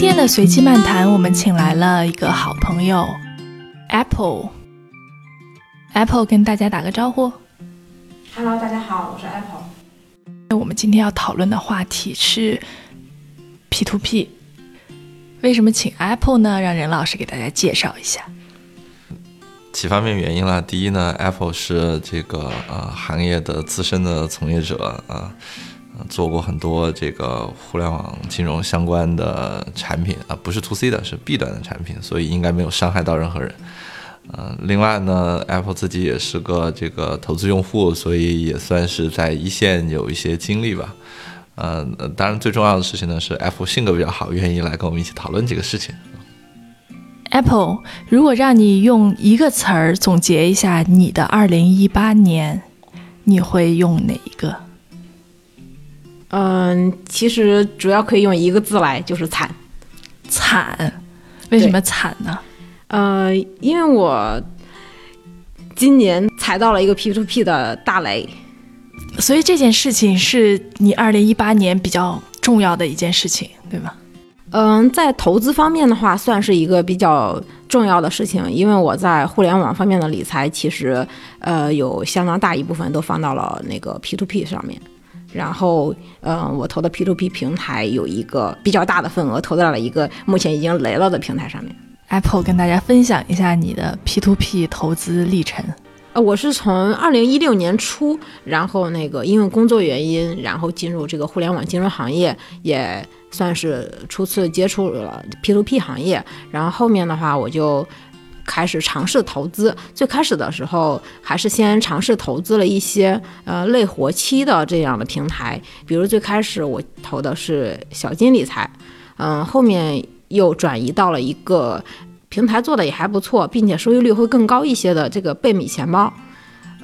天的随机漫谈，我们请来了一个好朋友，Apple。Apple 跟大家打个招呼。Hello，大家好，我是 Apple。那我们今天要讨论的话题是 P to P。为什么请 Apple 呢？让任老师给大家介绍一下。几方面原因啦。第一呢，Apple 是这个呃行业的资深的从业者啊、呃，做过很多这个互联网金融相关的产品啊、不是 To C 的，是 B 端的产品，所以应该没有伤害到任何人。呃，另外呢，Apple 自己也是个这个投资用户，所以也算是在一线有一些经历吧。呃，当然最重要的事情呢是 Apple 性格比较好，愿意来跟我们一起讨论这个事情。Apple，如果让你用一个词儿总结一下你的二零一八年，你会用哪一个？嗯，其实主要可以用一个字来，就是惨。惨。为什么惨呢？呃，因为我今年踩到了一个 P to P 的大雷。所以这件事情是你二零一八年比较重要的一件事情，对吗？嗯，在投资方面的话，算是一个比较重要的事情，因为我在互联网方面的理财，其实呃有相当大一部分都放到了那个 P to P 上面。然后，嗯，我投的 P to P 平台有一个比较大的份额投在了一个目前已经雷了的平台上面。Apple 跟大家分享一下你的 P to P 投资历程。呃，我是从二零一六年初，然后那个因为工作原因，然后进入这个互联网金融行业，也算是初次接触了 P to P 行业。然后后面的话，我就开始尝试投资。最开始的时候，还是先尝试投资了一些呃类活期的这样的平台，比如最开始我投的是小金理财，嗯，后面又转移到了一个。平台做的也还不错，并且收益率会更高一些的这个贝米钱包，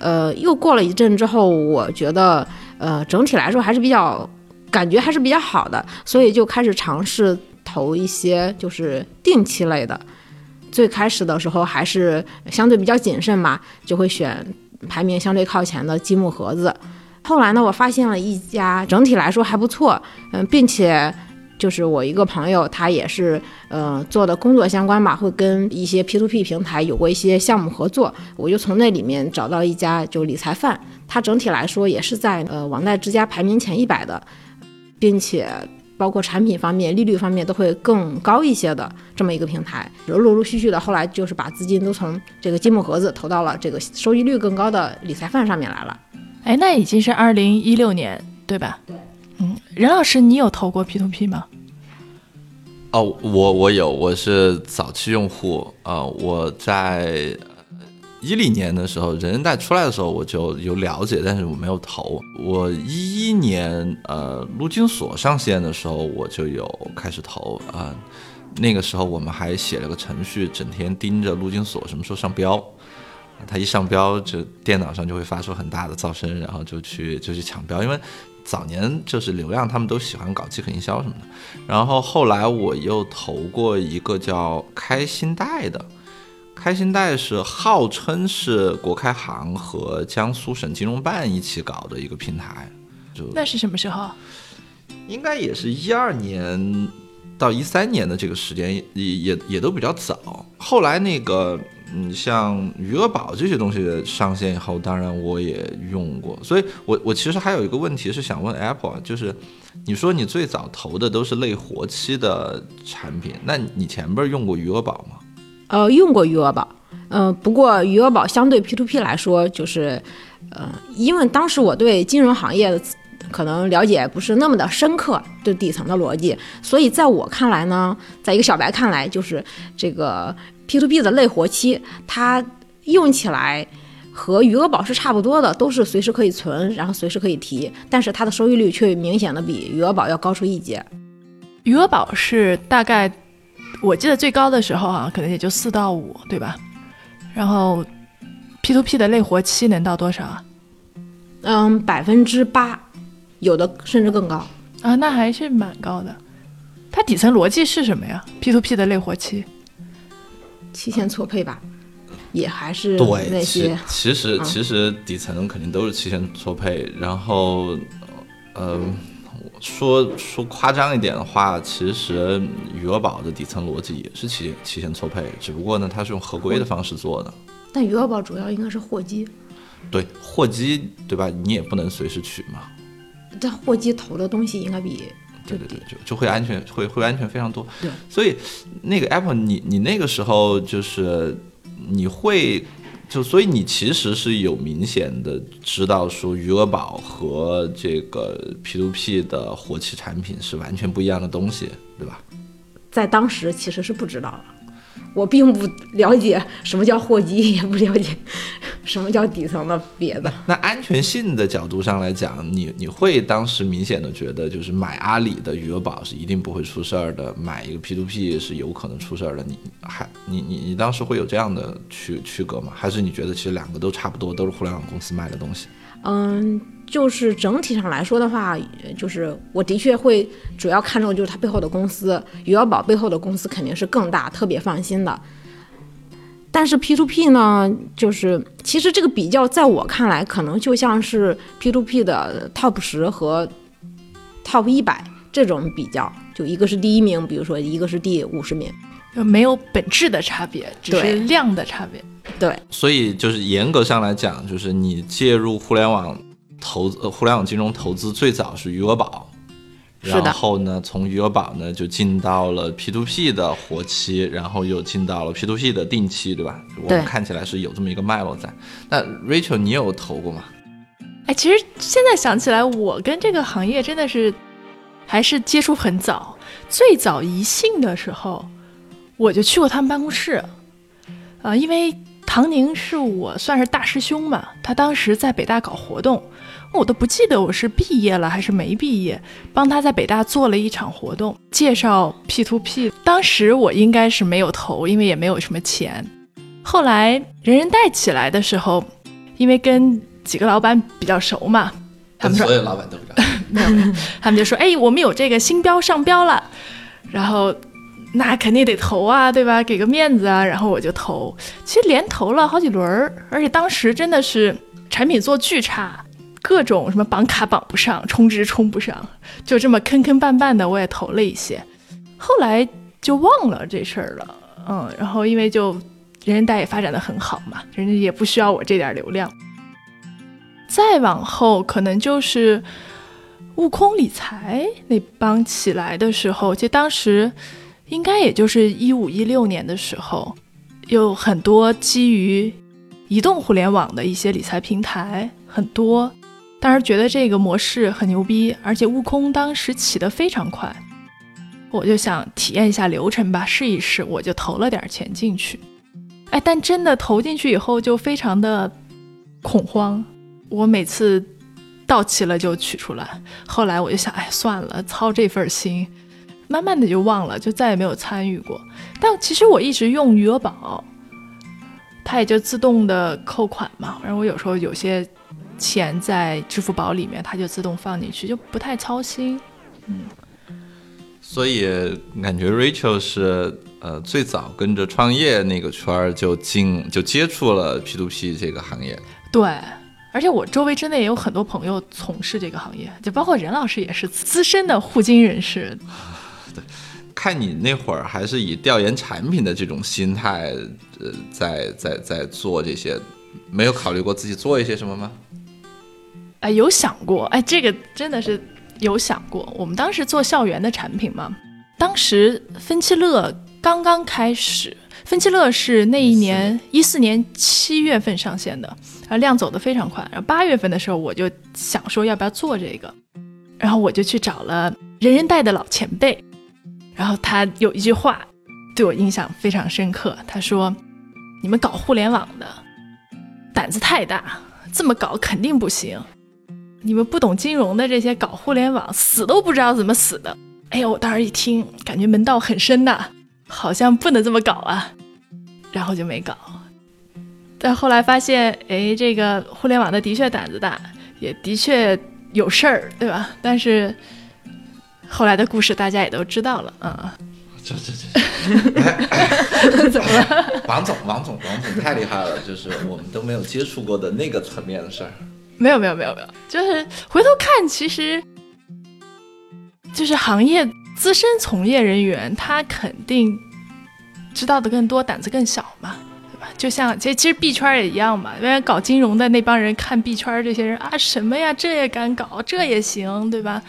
呃，又过了一阵之后，我觉得呃整体来说还是比较感觉还是比较好的，所以就开始尝试投一些就是定期类的。最开始的时候还是相对比较谨慎嘛，就会选排名相对靠前的积木盒子。后来呢，我发现了一家整体来说还不错，嗯，并且。就是我一个朋友，他也是呃做的工作相关吧，会跟一些 P to P 平台有过一些项目合作，我就从那里面找到一家就理财范，它整体来说也是在呃网贷之家排名前一百的，并且包括产品方面、利率方面都会更高一些的这么一个平台。陆陆续续的，后来就是把资金都从这个积木盒子投到了这个收益率更高的理财范上面来了。哎，那已经是二零一六年对吧？对。嗯，任老师，你有投过 P to P 吗？哦，我我有，我是早期用户啊、呃，我在一零年的时候，人人贷出来的时候我就有了解，但是我没有投。我一一年呃陆金所上线的时候，我就有开始投啊、那个时候我们还写了个程序，整天盯着陆金所什么时候上标。它一上标，就电脑上就会发出很大的噪声，然后就去就去抢标，因为早年就是流量，他们都喜欢搞饥渴营销什么的。然后后来我又投过一个叫开心贷的，开心贷是号称是国开行和江苏省金融办一起搞的一个平台，就那是什么时候？应该也是一二年到一三年的这个时间，也也也都比较早。后来那个。嗯，像余额宝这些东西上线以后，当然我也用过，所以我我其实还有一个问题是想问 Apple，就是你说你最早投的都是类活期的产品，那你前边用过余额宝吗？呃，用过余额宝，嗯、不过余额宝相对 P to P 来说，就是呃，因为当时我对金融行业的可能了解不是那么的深刻，对底层的逻辑，所以在我看来呢，在一个小白看来，就是这个。P to P 的类活期，它用起来和余额宝是差不多的，都是随时可以存，然后随时可以提，但是它的收益率却明显的比余额宝要高出一截。余额宝是大概我记得最高的时候啊，可能也就四到五，对吧？然后 P to P 的类活期能到多少啊？嗯，百分之八，有的甚至更高啊，那还是蛮高的。它底层逻辑是什么呀？P to P 的类活期？期限错配吧，也还是对那些。其实嗯其实底层肯定都是期限错配，然后呃，说说夸张一点的话，其实余额宝的底层逻辑也是期期限错配，只不过呢，它是用合规的方式做的。但余额宝主要应该是货基，对，货基对吧？你也不能随时取嘛。但货基投的东西应该比对对对，就就会安全，会会安全非常多。对，所以那个 Apple，你你那个时候就是你会。就所以你其实是有明显的知道说余额宝和这个 P to P 的活期产品是完全不一样的东西，对吧？在当时其实是不知道的。我并不了解什么叫货基，也不了解什么叫底层的别的。那安全性的角度上来讲，你你会当时明显的觉得，就是买阿里的余额宝是一定不会出事儿的，买一个 P to P 是有可能出事儿的。你还你你你当时会有这样的区区隔吗？还是你觉得其实两个都差不多，都是互联网公司卖的东西？嗯，就是整体上来说的话，就是我的确会主要看重就是它背后的公司，余额宝背后的公司肯定是更大，特别放心的。但是 P to P 呢，就是其实这个比较在我看来，可能就像是 P to P 的 Top 十和 Top 一百这种比较，就一个是第一名，比如说一个是第五十名，就没有本质的差别，只是量的差别。对，所以就是严格上来讲，就是你介入互联网投资、呃互联网金融投资最早是余额宝，然后呢，从余额宝呢就进到了 P to P 的活期，然后又进到了 P to P 的定期，对吧？我们看起来是有这么一个脉络在。那 Rachel，你有投过吗？哎，其实现在想起来，我跟这个行业真的是还是接触很早。最早宜信的时候，我就去过他们办公室，啊、因为唐宁是我算是大师兄嘛，他当时在北大搞活动，我都不记得我是毕业了还是没毕业，帮他在北大做了一场活动，介绍 P to P。当时我应该是没有投，因为也没有什么钱。后来人人贷起来的时候，因为跟几个老板比较熟嘛，他们说所有老板都知道。没有，没有他们就说：“哎，我们有这个新标上标了，然后那肯定得投啊，对吧？给个面子啊。”然后我就投，其实连投了好几轮儿，而且当时真的是产品做巨差，各种什么绑卡绑不上，充值充不上，就这么坑坑绊绊的，我也投了一些，后来就忘了这事儿了。嗯，然后因为就人人贷也发展的很好嘛，人家也不需要我这点流量。再往后，可能就是悟空理财那帮起来的时候，就当时应该也就是一五一六年的时候，有很多基于移动互联网的一些理财平台，很多。当时觉得这个模式很牛逼，而且悟空当时起得非常快，我就想体验一下流程吧，试一试，我就投了点钱进去。哎，但真的投进去以后就非常的恐慌，我每次到期了就取出来。后来我就想，哎，算了，操这份心，慢慢的就忘了，就再也没有参与过。但其实我一直用余额宝，它也就自动的扣款嘛。然后我有时候有些钱在支付宝里面，它就自动放进去，就不太操心。嗯所以感觉 Rachel 是呃最早跟着创业那个圈儿就进就接触了 P to P 这个行业。对，而且我周围真的也有很多朋友从事这个行业，就包括任老师也是资深的互金人士。对看你那会儿还是以调研产品的这种心态，呃，在在在做这些，没有考虑过自己做一些什么吗？哎，有想过，哎，这个真的是有想过。我们当时做校园的产品嘛，当时分期乐刚刚开始，分期乐是那一年一四年七月份上线的，然后量走的非常快。然后八月份的时候，我就想说要不要做这个，然后我就去找了人人贷的老前辈，然后他有一句话对我印象非常深刻，他说：“你们搞互联网的胆子太大，这么搞肯定不行。”你们不懂金融的这些搞互联网，死都不知道怎么死的。哎呦，我当时一听，感觉门道很深呐，好像不能这么搞啊，然后就没搞。但后来发现，哎，这个互联网的的确胆子大，也的确有事儿，对吧？但是后来的故事大家也都知道了，嗯，这这这，怎么了？王总，王总，王总太厉害了，就是我们都没有接触过的那个层面的事儿。没有没有没有没有，就是回头看，其实就是行业资深从业人员，他肯定知道的更多，胆子更小嘛，对吧？就像其实其实币圈也一样嘛，原来搞金融的那帮人看币圈这些人啊，什么呀，这也敢搞，这也行，对吧？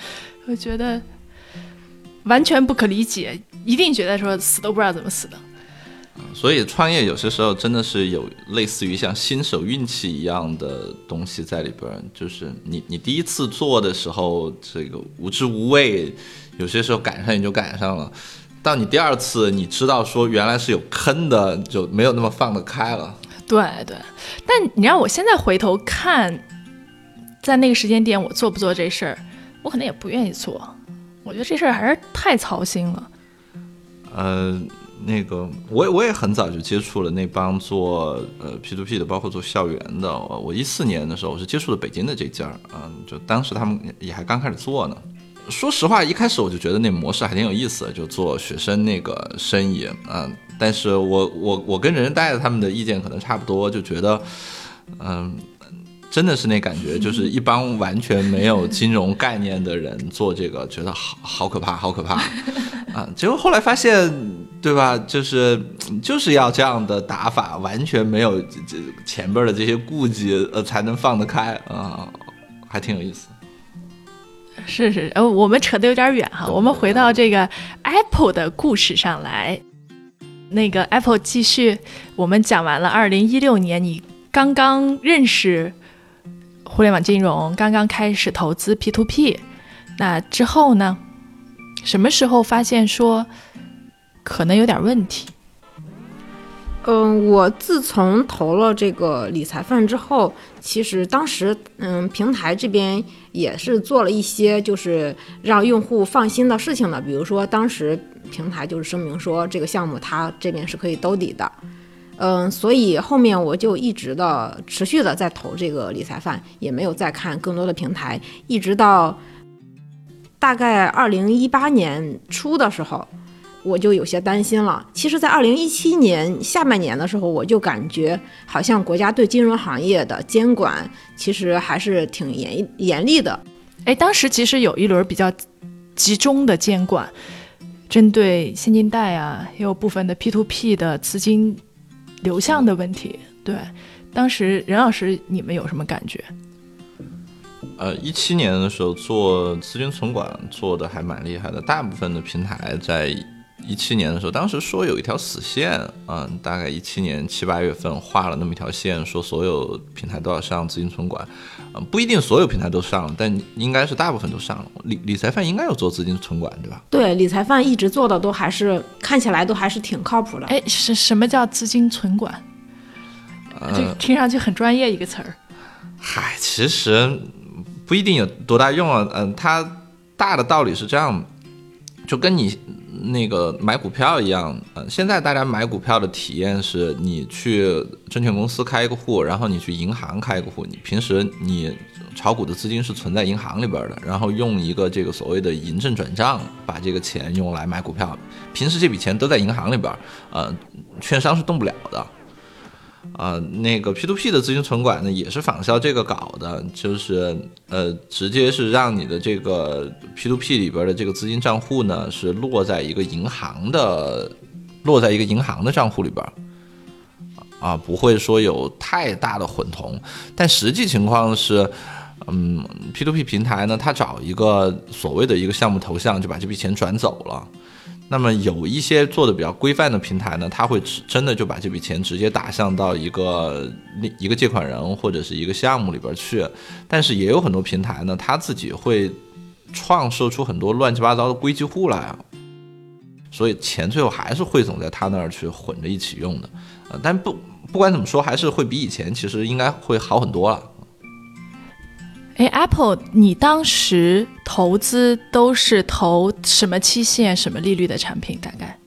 我觉得完全不可理解，一定觉得说死都不知道怎么死的。所以创业有些时候真的是有类似于像新手运气一样的东西在里边儿，就是你你第一次做的时候，这个无知无畏，有些时候赶上也就赶上了，到你第二次你知道说原来是有坑的，就没有那么放得开了。对对，但你让我现在回头看，在那个时间点我做不做这事儿，我可能也不愿意做。我觉得这事儿还是太操心了。呃，那个我也我也很早就接触了那帮做呃 P to P 的，包括做校园的。我我一四年的时候我是接触了北京的这家，嗯，就当时他们也还刚开始做呢。说实话，一开始我就觉得那模式还挺有意思的，就做学生那个生意，嗯，但是我我我跟人人带他们的意见可能差不多，就觉得，嗯。真的是那感觉，就是一帮完全没有金融概念的人做这个，觉得好好可怕，好可怕 啊！结果后来发现，对吧？就是就是要这样的打法，完全没有这前边的这些顾忌，呃，才能放得开啊，还挺有意思。是是，呃，我们扯得有点远哈，我们回到这个 Apple 的故事上来。那个 Apple 继续，我们讲完了二零一六年，你刚刚认识。互联网金融刚刚开始投资 P to P，那之后呢？什么时候发现说可能有点问题？嗯，我自从投了这个理财范之后，其实当时嗯，平台这边也是做了一些就是让用户放心的事情的，比如说当时平台就是声明说这个项目它这边是可以兜底的。嗯，所以后面我就一直的持续的在投这个理财范，也没有再看更多的平台，一直到大概二零一八年初的时候，我就有些担心了。其实，在二零一七年下半年的时候，我就感觉好像国家对金融行业的监管其实还是挺严严厉的。哎，当时其实有一轮比较集中的监管，针对现金贷啊，也有部分的 P to P 的资金。流向的问题，对，当时任老师你们有什么感觉？呃，一七年的时候做资金存管做的还蛮厉害的，大部分的平台在一七年的时候，当时说有一条死线，嗯，大概一七年七八月份画了那么一条线，说所有平台都要上资金存管，嗯，不一定所有平台都上了，但应该是大部分都上了。理理财范应该有做资金存管，对吧？对，理财范一直做的都还是看起来都还是挺靠谱的。哎，什什么叫资金存管？这听上去很专业一个词儿。嗨，其实。不一定有多大用啊，嗯，它大的道理是这样，就跟你那个买股票一样，呃，现在大家买股票的体验是你去证券公司开一个户，然后你去银行开一个户，你平时你炒股的资金是存在银行里边的，然后用一个这个所谓的银证转账把这个钱用来买股票，平时这笔钱都在银行里边，呃，券商是动不了的。啊，那个 P to P 的资金存管呢，也是仿效这个搞的，就是呃，直接是让你的这个 P to P 里边的这个资金账户呢，是落在一个银行的，落在一个银行的账户里边，啊，不会说有太大的混同。但实际情况是，嗯，P to P 平台呢，它找一个所谓的一个项目头像，就把这笔钱转走了。那么有一些做的比较规范的平台呢，他会真的就把这笔钱直接打向到一个一个借款人或者是一个项目里边去，但是也有很多平台呢，他自己会创设出很多乱七八糟的归集户来。啊，所以钱最后还是汇总在他那儿去混着一起用的，呃，但不不管怎么说，还是会比以前其实应该会好很多了。哎，Apple，你当时投资都是投什么期限、什么利率的产品？大概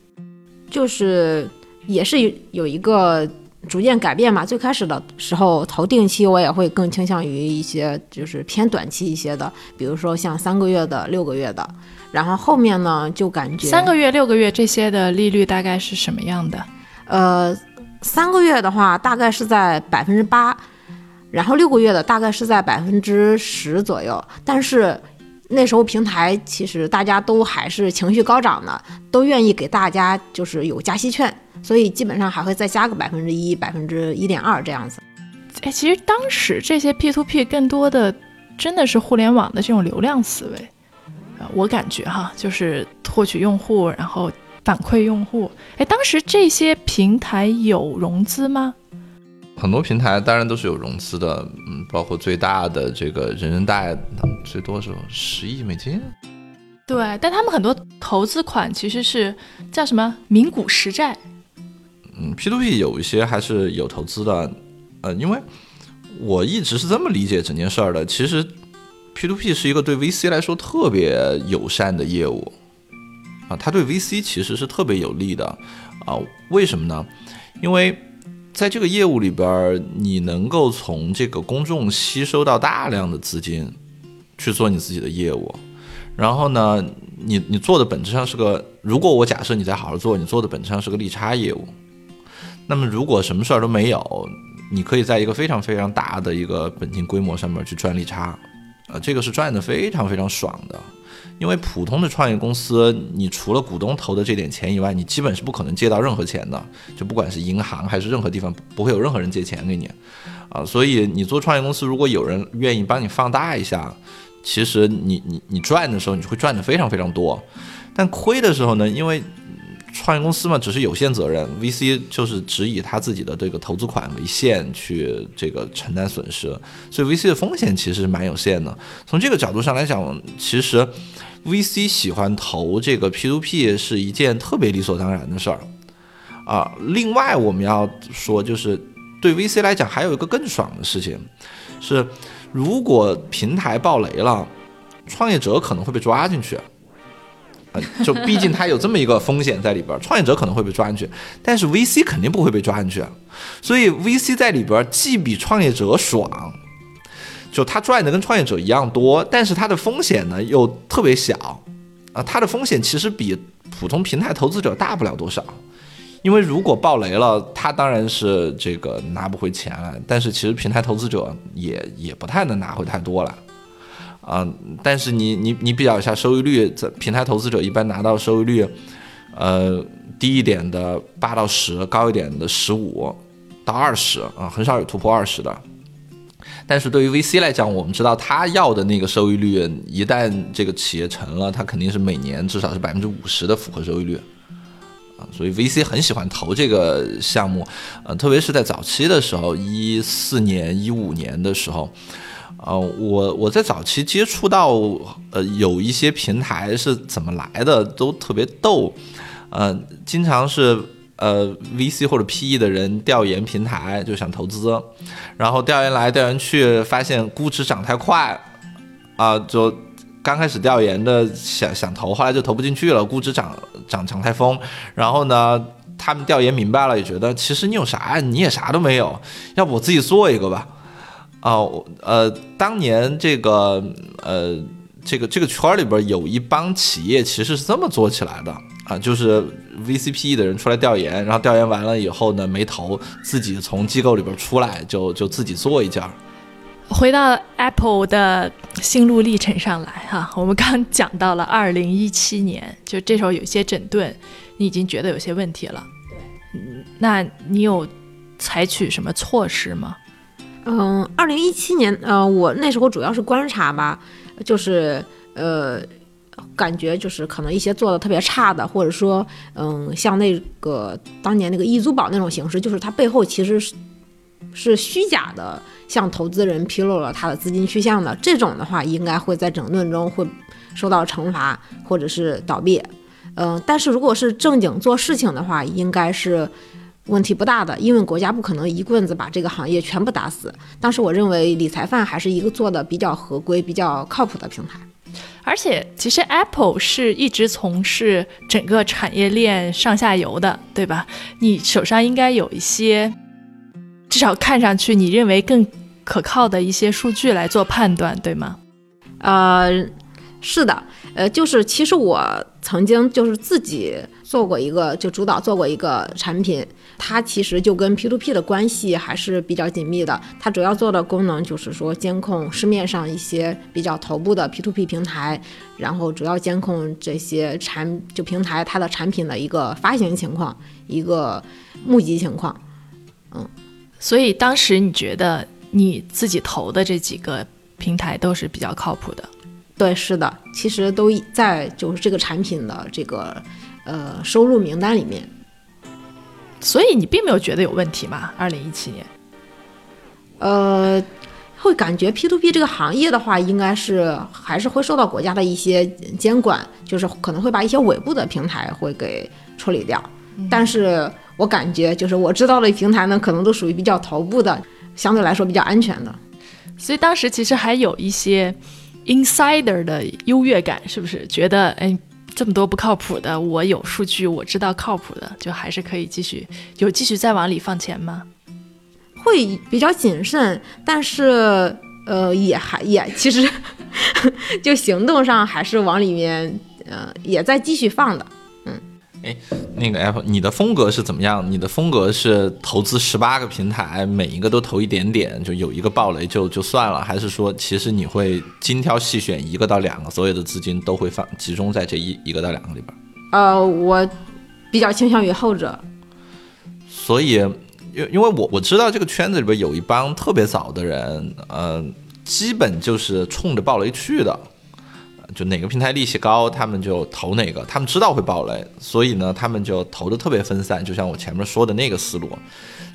就是也是有有一个逐渐改变嘛。最开始的时候投定期，我也会更倾向于一些就是偏短期一些的，比如说像三个月的、六个月的。然后后面呢，就感觉三个月、六个月这些的利率大概是什么样的？呃，三个月的话，大概是在百分之八。然后六个月的大概是在百分之十左右，但是那时候平台其实大家都还是情绪高涨的，都愿意给大家就是有加息券，所以基本上还会再加个百分之一、百分之一点二这样子。哎，其实当时这些 P to P 更多的真的是互联网的这种流量思维，呃，我感觉哈，就是获取用户，然后反馈用户。哎，当时这些平台有融资吗？很多平台当然都是有融资的，嗯，包括最大的这个人人贷，最多是十亿美金。对，但他们很多投资款其实是叫什么名股实债。嗯，P to P 有一些还是有投资的，呃，因为我一直是这么理解整件事儿的。其实 P to P 是一个对 VC 来说特别友善的业务啊，它对 VC 其实是特别有利的啊。为什么呢？因为在这个业务里边，你能够从这个公众吸收到大量的资金去做你自己的业务，然后呢，你你做的本质上是个，如果我假设你在好好做，你做的本质上是个利差业务。那么如果什么事儿都没有，你可以在一个非常非常大的一个本金规模上面去赚利差，啊，这个是赚的非常非常爽的。因为普通的创业公司，你除了股东投的这点钱以外，你基本是不可能借到任何钱的。就不管是银行还是任何地方，不会有任何人借钱给你，啊，所以你做创业公司，如果有人愿意帮你放大一下，其实你你你赚的时候，你会赚的非常非常多。但亏的时候呢，因为创业公司嘛，只是有限责任，VC 就是只以他自己的这个投资款为限去这个承担损失，所以 VC 的风险其实蛮有限的。从这个角度上来讲，其实。VC 喜欢投这个 P2P 是一件特别理所当然的事儿啊。另外，我们要说，就是对 VC 来讲，还有一个更爽的事情是，如果平台爆雷了，创业者可能会被抓进去就毕竟它有这么一个风险在里边，创业者可能会被抓进去，但是 VC 肯定不会被抓进去。所以 VC 在里边既比创业者爽。就他赚的跟创业者一样多，但是他的风险呢又特别小，啊，他的风险其实比普通平台投资者大不了多少，因为如果爆雷了，他当然是这个拿不回钱了，但是其实平台投资者也也不太能拿回太多了，啊，但是你你你比较一下收益率，在平台投资者一般拿到收益率，呃，低一点的八到十，高一点的十五到二十，啊，很少有突破二十的。但是对于 VC 来讲，我们知道他要的那个收益率，一旦这个企业成了，他肯定是每年至少是百分之五十的复合收益率，啊，所以 VC 很喜欢投这个项目，呃，特别是在早期的时候，一四年、一五年的时候，呃，我我在早期接触到，呃，有一些平台是怎么来的，都特别逗，呃，经常是。呃，VC 或者 PE 的人调研平台就想投资，然后调研来调研去，发现估值涨太快，啊，就刚开始调研的想想投，后来就投不进去了，估值涨涨涨太疯。然后呢，他们调研明白了，也觉得其实你有啥，你也啥都没有，要不我自己做一个吧。哦，呃，当年这个呃这个这个圈里边有一帮企业其实是这么做起来的。啊，就是 VCPE 的人出来调研，然后调研完了以后呢，没投，自己从机构里边出来，就就自己做一家。回到 Apple 的心路历程上来哈，我们刚讲到了二零一七年，就这时候有些整顿，你已经觉得有些问题了。对，嗯，那你有采取什么措施吗？嗯，二零一七年，呃，我那时候主要是观察吧，就是呃。感觉就是可能一些做的特别差的，或者说，嗯，像那个当年那个易租宝那种形式，就是它背后其实是是虚假的，向投资人披露了他的资金去向的，这种的话应该会在整顿中会受到惩罚，或者是倒闭。嗯，但是如果是正经做事情的话，应该是问题不大的，因为国家不可能一棍子把这个行业全部打死。当时我认为理财范还是一个做的比较合规、比较靠谱的平台。而且，其实 Apple 是一直从事整个产业链上下游的，对吧？你手上应该有一些，至少看上去你认为更可靠的一些数据来做判断，对吗？呃，是的，呃，就是其实我曾经就是自己做过一个，就主导做过一个产品，它其实就跟 P to P 的关系还是比较紧密的。它主要做的功能就是说监控市面上一些比较头部的 P to P 平台，然后主要监控这些产就平台它的产品的一个发行情况，一个募集情况。嗯所以当时你觉得你自己投的这几个平台都是比较靠谱的。对，是的，其实都在就是这个产品的这个呃收入名单里面。所以你并没有觉得有问题嘛？二零一七年，呃，会感觉 P to P 这个行业的话，应该是还是会受到国家的一些监管，就是可能会把一些尾部的平台会给处理掉。但是我感觉，就是我知道的平台呢，可能都属于比较头部的，相对来说比较安全的。所以当时其实还有一些 insider 的优越感，是不是？觉得哎，这么多不靠谱的，我有数据，我知道靠谱的，就还是可以继续有继续再往里放钱吗？会比较谨慎，但是呃，也还也其实 就行动上还是往里面呃也在继续放的。哎，那个 Apple，你的风格是怎么样？你的风格是投资十八个平台，每一个都投一点点，就有一个暴雷就就算了，还是说其实你会精挑细选一个到两个，所有的资金都会放集中在这一一个到两个里边？呃，我比较倾向于后者。所以，因因为我我知道这个圈子里边有一帮特别早的人，嗯，基本就是冲着暴雷去的。就哪个平台利息高，他们就投哪个。他们知道会爆雷，所以呢，他们就投的特别分散。就像我前面说的那个思路。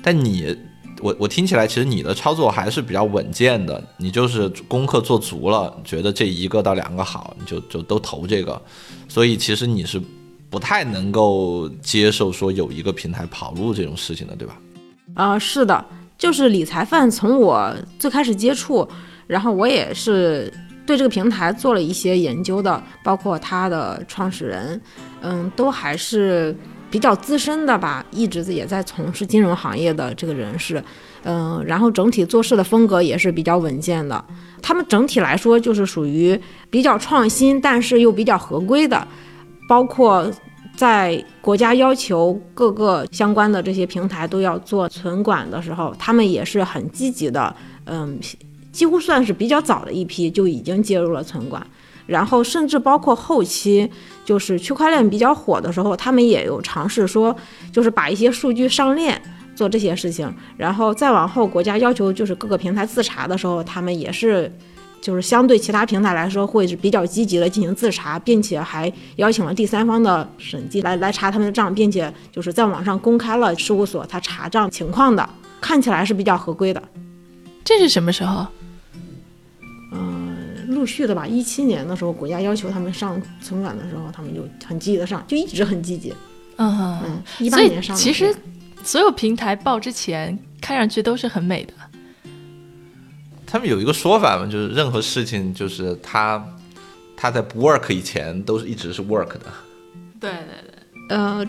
但你，我我听起来，其实你的操作还是比较稳健的。你就是功课做足了，觉得这一个到两个好，你就就都投这个。所以其实你是不太能够接受说有一个平台跑路这种事情的，对吧？啊，是的，就是理财范，从我最开始接触，然后我也是。对这个平台做了一些研究的，包括它的创始人，嗯，都还是比较资深的吧，一直也在从事金融行业的这个人士，嗯，然后整体做事的风格也是比较稳健的。他们整体来说就是属于比较创新，但是又比较合规的，包括在国家要求各个相关的这些平台都要做存管的时候，他们也是很积极的，嗯。几乎算是比较早的一批就已经接入了存管，然后甚至包括后期就是区块链比较火的时候，他们也有尝试说，就是把一些数据上链做这些事情，然后再往后国家要求就是各个平台自查的时候，他们也是就是相对其他平台来说会是比较积极的进行自查，并且还邀请了第三方的审计来来查他们的账，并且就是在网上公开了事务所他查账情况的，看起来是比较合规的。这是什么时候？陆续的吧，一七年的时候，国家要求他们上存管的时候，他们就很积极的上，就一直很积极。嗯嗯，一八年上。其实，所有平台报之前，看上去都是很美的。他们有一个说法嘛，就是任何事情，就是他他在不 work 以前，都是一直是 work 的。对对对。呃，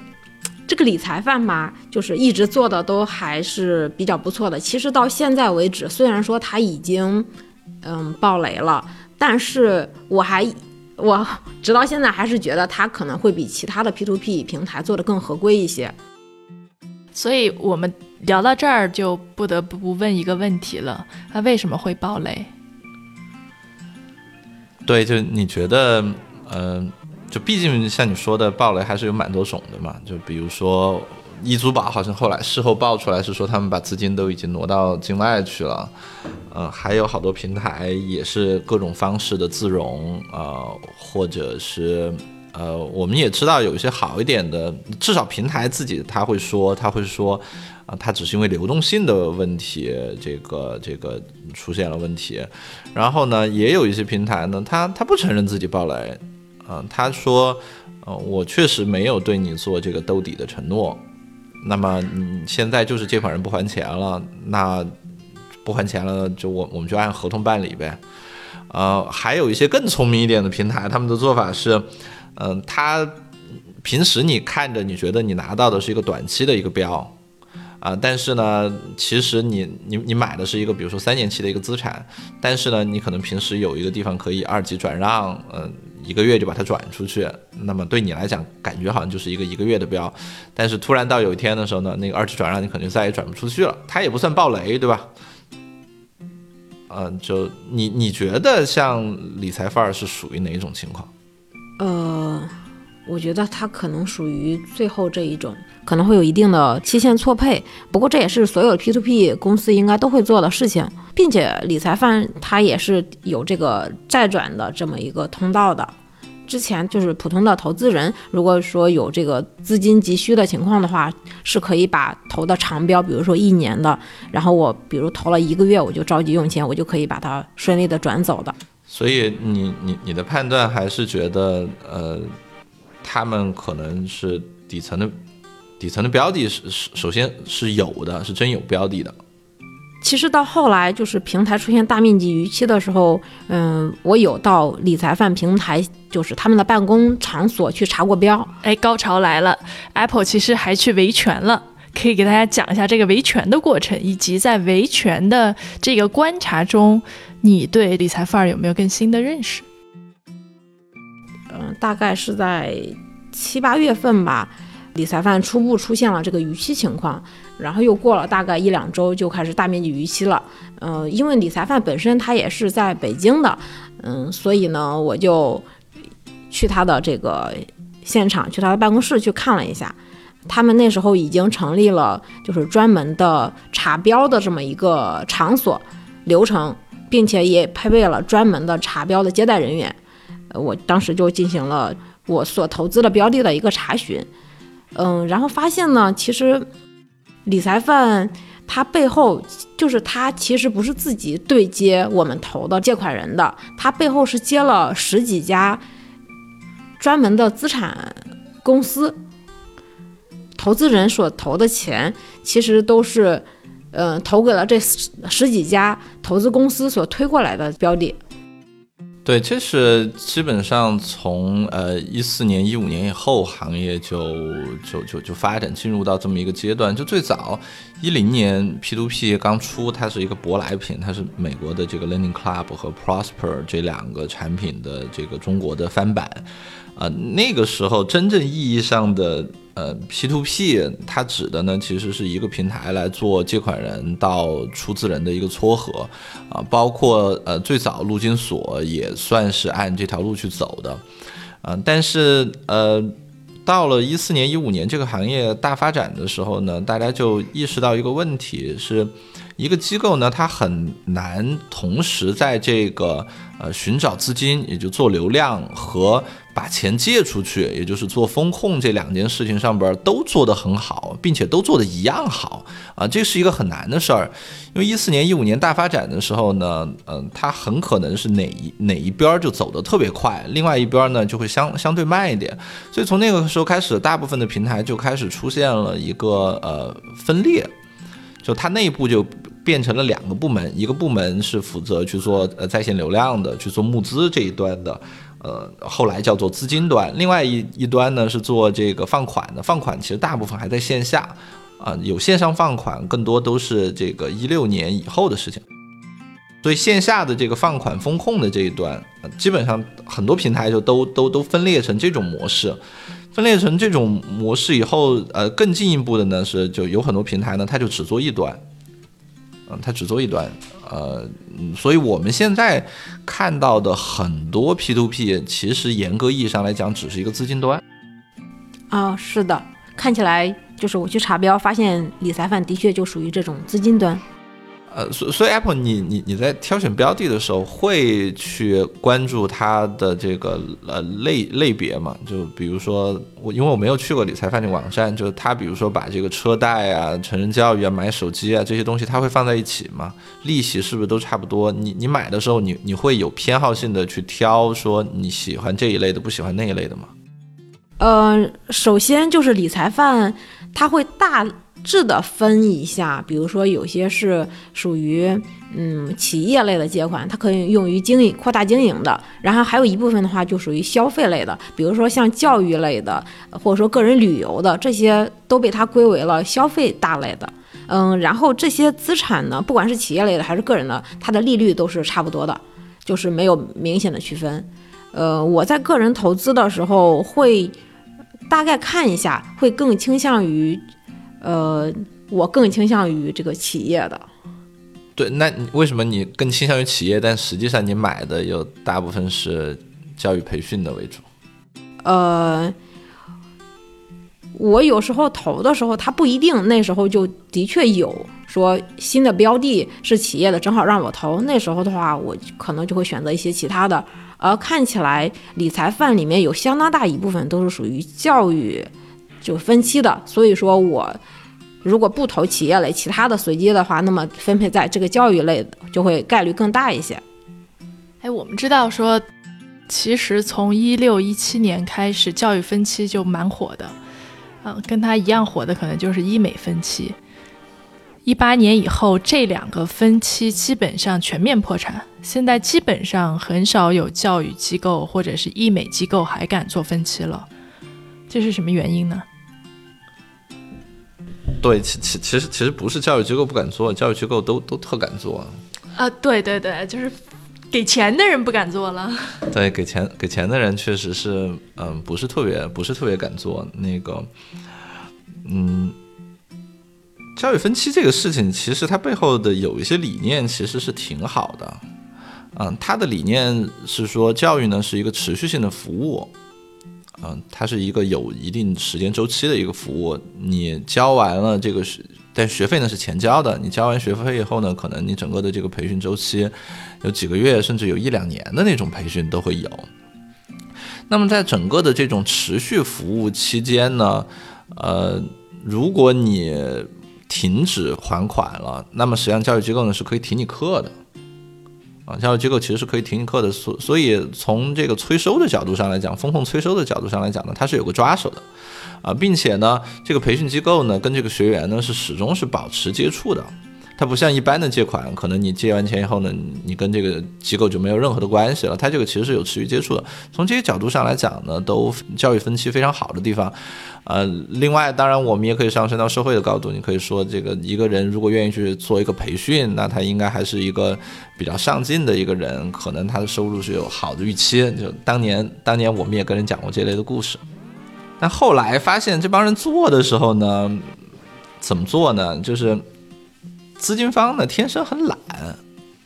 这个理财范嘛，就是一直做的都还是比较不错的。其实到现在为止，虽然说它已经，嗯，爆雷了。但是我还，我 直到现在还是觉得它可能会比其他的 P to P 平台做的更合规一些。所以我们聊到这儿就不得不问一个问题了：它为什么会爆雷？对，就你觉得，嗯，就毕竟像你说的，爆雷还是有蛮多种的嘛。就比如说，易租宝好像后来事后爆出来是说他们把资金都已经挪到境外去了。呃，还有好多平台也是各种方式的自融，呃，或者是呃，我们也知道有一些好一点的，至少平台自己他会说，他会说，啊，它只是因为流动性的问题，这个这个出现了问题。然后呢，也有一些平台呢，他他不承认自己爆雷，啊，他说，呃，我确实没有对你做这个兜底的承诺，那么你现在就是借款人不还钱了，那。不还钱了，就我我们就按合同办理呗。呃，还有一些更聪明一点的平台，他们的做法是，嗯，他平时你看着你觉得你拿到的是一个短期的一个标，啊，但是呢，其实你你你买的是一个比如说三年期的一个资产，但是呢，你可能平时有一个地方可以二级转让，嗯，一个月就把它转出去，那么对你来讲感觉好像就是一个一个月的标，但是突然到有一天的时候呢，那个二次转让你可能再也转不出去了，它也不算暴雷，对吧？嗯，就你你觉得像理财范儿是属于哪一种情况？呃，我觉得它可能属于最后这一种，可能会有一定的期限错配。不过这也是所有 P to P 公司应该都会做的事情，并且理财范它也是有这个债转的这么一个通道的。之前就是普通的投资人，如果说有这个资金急需的情况的话，是可以把投的长标，比如说一年的，然后我比如投了一个月，我就着急用钱，我就可以把它顺利的转走的。所以你你你的判断还是觉得，呃，他们可能是底层的底层的标的，是是首先是有的，是真有标的的。其实到后来，就是平台出现大面积逾期的时候，嗯，我有到理财范平台，就是他们的办公场所去查过标。哎，高潮来了，Apple 其实还去维权了，可以给大家讲一下这个维权的过程，以及在维权的这个观察中，你对理财范儿有没有更新的认识？嗯，大概是在七八月份吧。理财范初步出现了这个逾期情况，然后又过了大概一两周就开始大面积逾期了。嗯，因为理财范本身他也是在北京的，嗯，所以呢我就去他的这个现场，去他的办公室去看了一下。他们那时候已经成立了就是专门的查标的这么一个场所流程，并且也配备了专门的查标的接待人员。呃，我当时就进行了我所投资的标的的一个查询。嗯，然后发现呢，其实理财范它背后就是它其实不是自己对接我们投的借款人的，它背后是接了十几家专门的资产公司，投资人所投的钱其实都是，嗯，投给了这十几家投资公司所推过来的标的。对，这是基本上从呃一四年、一五年以后，行业就就就就发展进入到这么一个阶段。就最早一零年 P to P 刚出，它是一个舶来品，它是美国的这个 Lending Club 和 Prosper 这两个产品的这个中国的翻版。啊，那个时候真正意义上的呃 P to P，它指的呢其实是一个平台来做借款人到出资人的一个撮合，啊，包括呃最早陆金所也算是按这条路去走的，啊，但是呃到了一四年一五年这个行业大发展的时候呢，大家就意识到一个问题是。一个机构呢，它很难同时在这个呃寻找资金，也就做流量和把钱借出去，也就是做风控这两件事情上边都做得很好，并且都做得一样好啊，这是一个很难的事儿。因为一四年、一五年大发展的时候呢，嗯，它很可能是哪一哪一边就走得特别快，另外一边呢就会相相对慢一点。所以从那个时候开始，大部分的平台就开始出现了一个呃分裂。就它内部就变成了两个部门，一个部门是负责去做呃在线流量的，去做募资这一端的，呃，后来叫做资金端；另外一一端呢是做这个放款的，放款其实大部分还在线下，啊，有线上放款，更多都是这个一六年以后的事情。所以线下的这个放款风控的这一端，基本上很多平台就都都都分裂成这种模式。分裂成这种模式以后，呃，更进一步的呢是，就有很多平台呢，它就只做一端，嗯，它只做一端，呃，所以我们现在看到的很多 P to P，其实严格意义上来讲，只是一个资金端。啊，是的，看起来就是我去查标，发现理财范的确就属于这种资金端。呃，所所以 Apple，你你你在挑选标的的时候，会去关注它的这个呃类类别嘛？就比如说我，因为我没有去过理财范的网站，就是它比如说把这个车贷啊、成人教育啊、买手机啊这些东西，它会放在一起吗？利息是不是都差不多？你你买的时候，你你会有偏好性的去挑，说你喜欢这一类的，不喜欢那一类的吗？呃，首先就是理财范，它会大。质的分一下，比如说有些是属于嗯企业类的借款，它可以用于经营扩大经营的，然后还有一部分的话就属于消费类的，比如说像教育类的，或者说个人旅游的，这些都被它归为了消费大类的。嗯，然后这些资产呢，不管是企业类的还是个人的，它的利率都是差不多的，就是没有明显的区分。呃，我在个人投资的时候会大概看一下，会更倾向于，呃，我更倾向于这个企业的。对，那你为什么你更倾向于企业，但实际上你买的有大部分是教育培训的为主？呃，我有时候投的时候，它不一定那时候就的确有说新的标的是企业的，正好让我投。那时候的话，我可能就会选择一些其他的。而看起来理财范里面有相当大一部分都是属于教育就分期的，所以说我如果不投企业类，其他的随机的话，那么分配在这个教育类的就会概率更大一些。哎，我们知道说，其实从一六一七年开始，教育分期就蛮火的。嗯，跟它一样火的可能就是医美分期。一八年以后，这两个分期基本上全面破产。现在基本上很少有教育机构或者是医美机构还敢做分期了，这是什么原因呢？对，其其其实其实不是教育机构不敢做，教育机构都都特敢做。啊，对对对，就是给钱的人不敢做了。对，给钱给钱的人确实是，嗯，不是特别不是特别敢做那个，嗯。教育分期这个事情，其实它背后的有一些理念，其实是挺好的。嗯，它的理念是说，教育呢是一个持续性的服务，嗯，它是一个有一定时间周期的一个服务。你交完了这个学，但学费呢是钱交的。你交完学费以后呢，可能你整个的这个培训周期有几个月，甚至有一两年的那种培训都会有。那么在整个的这种持续服务期间呢，呃，如果你停止还款了，那么实际上教育机构呢是可以停你课的，啊，教育机构其实是可以停课的，所所以从这个催收的角度上来讲，风控催收的角度上来讲呢，它是有个抓手的，啊，并且呢，这个培训机构呢跟这个学员呢是始终是保持接触的。它不像一般的借款，可能你借完钱以后呢，你跟这个机构就没有任何的关系了。它这个其实是有持续接触的。从这些角度上来讲呢，都教育分期非常好的地方。呃，另外，当然我们也可以上升到社会的高度，你可以说这个一个人如果愿意去做一个培训，那他应该还是一个比较上进的一个人，可能他的收入是有好的预期。就当年，当年我们也跟人讲过这类的故事。但后来发现这帮人做的时候呢，怎么做呢？就是。资金方呢天生很懒，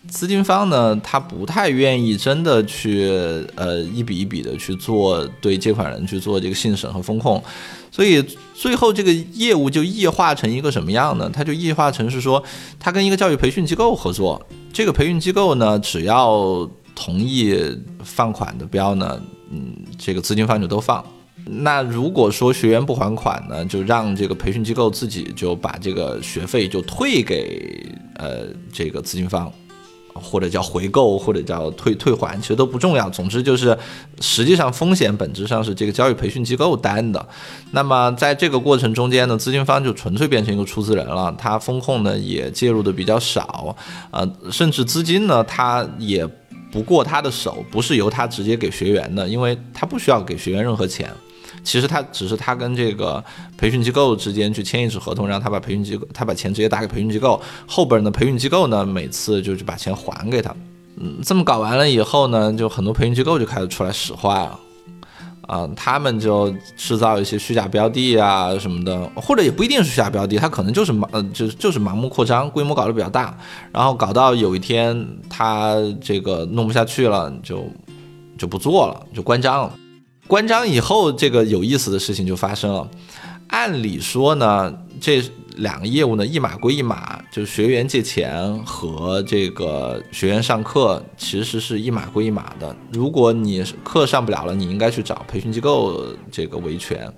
资金方呢他不太愿意真的去呃一笔一笔的去做对借款人去做这个信审和风控，所以最后这个业务就异化成一个什么样呢？它就异化成是说，他跟一个教育培训机构合作，这个培训机构呢只要同意放款的标呢，嗯，这个资金方就都放。那如果说学员不还款呢，就让这个培训机构自己就把这个学费就退给呃这个资金方，或者叫回购，或者叫退退还，其实都不重要。总之就是，实际上风险本质上是这个教育培训机构担的。那么在这个过程中间呢，资金方就纯粹变成一个出资人了，他风控呢也介入的比较少，呃，甚至资金呢他也不过他的手，不是由他直接给学员的，因为他不需要给学员任何钱。其实他只是他跟这个培训机构之间去签一纸合同，让他把培训机构他把钱直接打给培训机构，后边呢培训机构呢每次就是把钱还给他，嗯，这么搞完了以后呢，就很多培训机构就开始出来使坏了，啊，他们就制造一些虚假标的啊什么的，或者也不一定是虚假标的，他可能就是盲呃就就是盲目扩张，规模搞得比较大，然后搞到有一天他这个弄不下去了，就就不做了，就关张了。关张以后，这个有意思的事情就发生了。按理说呢，这两个业务呢一码归一码，就是学员借钱和这个学员上课其实是一码归一码的。如果你课上不了了，你应该去找培训机构这个维权。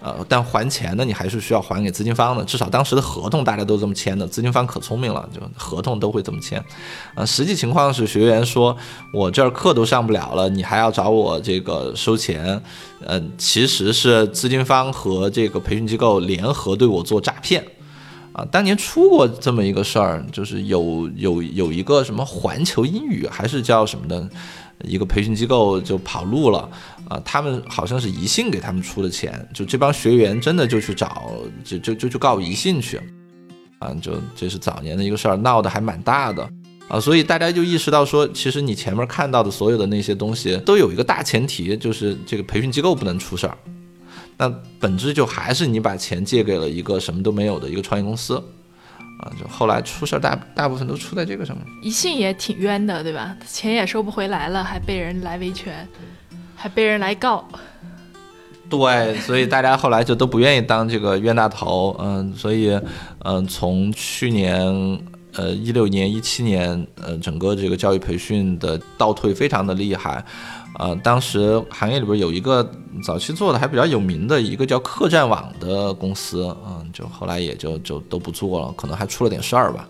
呃，但还钱呢，你还是需要还给资金方的。至少当时的合同大家都这么签的，资金方可聪明了，就合同都会这么签。呃，实际情况是学员说，我这儿课都上不了了，你还要找我这个收钱。嗯，其实是资金方和这个培训机构联合对我做诈骗。啊，当年出过这么一个事儿，就是有有有一个什么环球英语还是叫什么的。一个培训机构就跑路了啊！他们好像是宜信给他们出的钱，就这帮学员真的就去找，就就就就告宜信去啊！就这是早年的一个事儿，闹得还蛮大的。啊，所以大家就意识到说，其实你前面看到的所有的那些东西，都有一个大前提，就是这个培训机构不能出事儿。那本质就还是你把钱借给了一个什么都没有的一个创业公司，啊，就后来出事儿大大部分都出在这个上面。宜信也挺冤的，对吧？钱也收不回来了，还被人来维权，还被人来告。对，所以大家后来就都不愿意当这个冤大头，嗯，所以，嗯，从去年，呃，一六年、一七年，呃，整个这个教育培训的倒退非常的厉害，呃，当时行业里边有一个早期做的还比较有名的一个叫客栈网的公司，嗯，就后来也就就都不做了，可能还出了点事儿吧，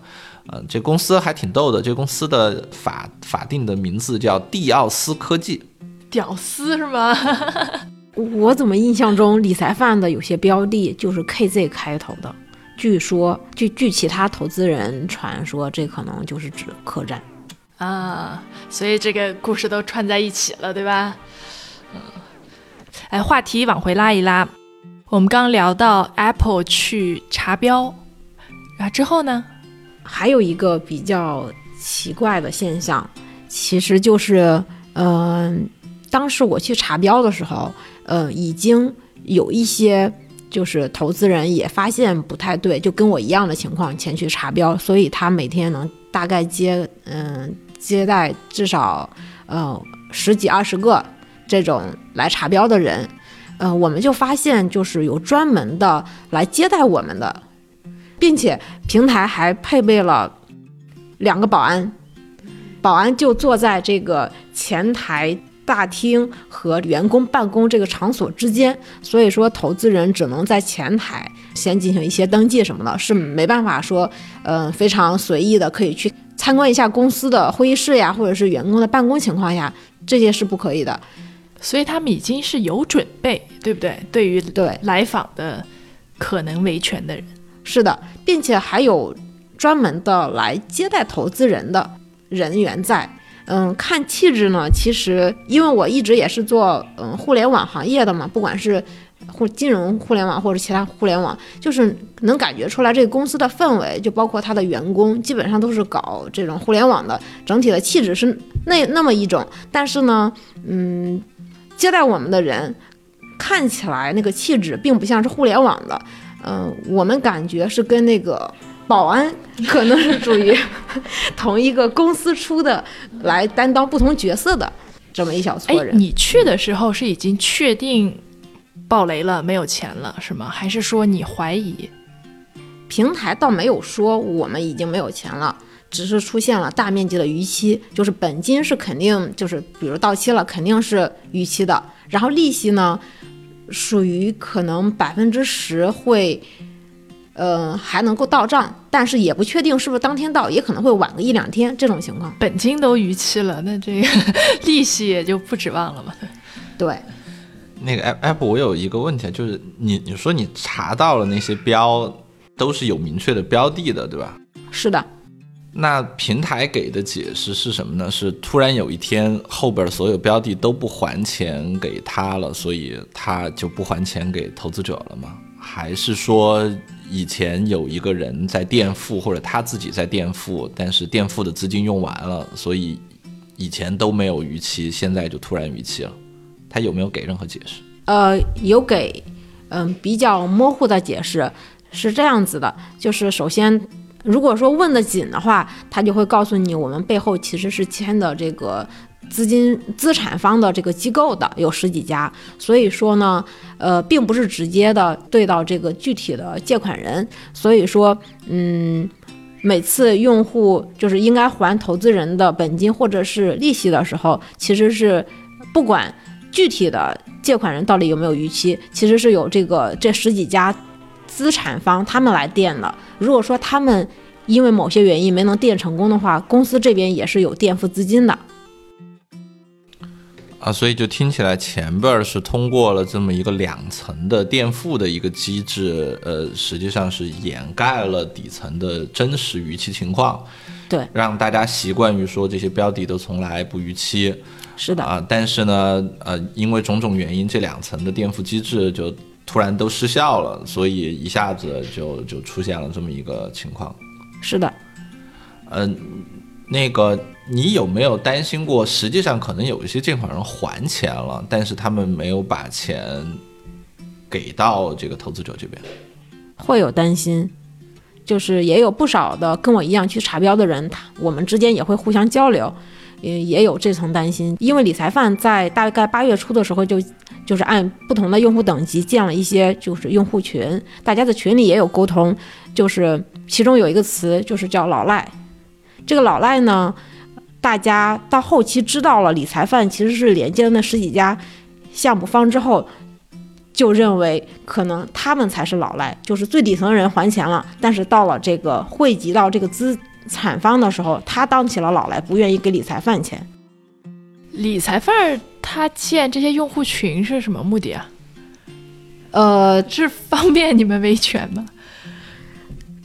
嗯，这公司还挺逗的，这公司的法法定的名字叫蒂奥斯科技，屌丝是吗？我怎么印象中理财范的有些标的就是 KZ 开头的？据说，据据其他投资人传说，这可能就是指客栈啊。所以这个故事都串在一起了，对吧？嗯。哎，话题往回拉一拉，我们刚聊到 Apple 去查标，啊之后呢，还有一个比较奇怪的现象，其实就是，嗯，当时我去查标的时候。呃，已经有一些就是投资人也发现不太对，就跟我一样的情况前去查标，所以他每天能大概接嗯接待至少呃十几二十个这种来查标的人，呃，我们就发现就是有专门的来接待我们的，并且平台还配备了两个保安，保安就坐在这个前台。大厅和员工办公这个场所之间，所以说投资人只能在前台先进行一些登记什么的，是没办法说，嗯，非常随意的可以去参观一下公司的会议室呀，或者是员工的办公情况下，这些是不可以的。所以他们已经是有准备，对不对？对于对来访的可能维权的人，是的，并且还有专门的来接待投资人的人员在。嗯，看气质呢，其实因为我一直也是做嗯互联网行业的嘛，不管是互金融互联网或者其他互联网，就是能感觉出来这个公司的氛围，就包括他的员工，基本上都是搞这种互联网的，整体的气质是那那么一种。但是呢，嗯，接待我们的人看起来那个气质并不像是互联网的，嗯，我们感觉是跟那个。保安可能是属于 同一个公司出的，来担当不同角色的这么一小撮人。你去的时候是已经确定爆雷了，没有钱了是吗？还是说你怀疑？平台倒没有说我们已经没有钱了，只是出现了大面积的逾期，就是本金是肯定就是比如到期了肯定是逾期的，然后利息呢属于可能百分之十会。呃，还能够到账，但是也不确定是不是当天到，也可能会晚个一两天这种情况。本金都逾期了，那这个利息也就不指望了嘛。对，那个 app app 我有一个问题，就是你你说你查到了那些标都是有明确的标的的，对吧？是的。那平台给的解释是什么呢？是突然有一天后边所有标的都不还钱给他了，所以他就不还钱给投资者了吗？还是说？以前有一个人在垫付，或者他自己在垫付，但是垫付的资金用完了，所以以前都没有逾期，现在就突然逾期了。他有没有给任何解释？呃，有给，嗯，比较模糊的解释是这样子的，就是首先，如果说问的紧的话，他就会告诉你，我们背后其实是签的这个。资金资产方的这个机构的有十几家，所以说呢，呃，并不是直接的对到这个具体的借款人，所以说，嗯，每次用户就是应该还投资人的本金或者是利息的时候，其实是不管具体的借款人到底有没有逾期，其实是有这个这十几家资产方他们来垫的。如果说他们因为某些原因没能垫成功的话，公司这边也是有垫付资金的。啊，所以就听起来前边儿是通过了这么一个两层的垫付的一个机制，呃，实际上是掩盖了底层的真实逾期情况，对，让大家习惯于说这些标的都从来不逾期，是的啊，但是呢，呃，因为种种原因，这两层的垫付机制就突然都失效了，所以一下子就就出现了这么一个情况，是的，嗯。那个你有没有担心过？实际上可能有一些借款人还钱了，但是他们没有把钱给到这个投资者这边。会有担心，就是也有不少的跟我一样去查标的人，他我们之间也会互相交流，也也有这层担心。因为理财范在大概八月初的时候就就是按不同的用户等级建了一些就是用户群，大家在群里也有沟通，就是其中有一个词就是叫老赖，这个老赖呢，大家到后期知道了理财范其实是连接了那十几家项目方之后。就认为可能他们才是老赖，就是最底层的人还钱了，但是到了这个汇集到这个资产方的时候，他当起了老赖，不愿意给理财范钱。理财范儿他建这些用户群是什么目的啊？呃，是方便你们维权吗？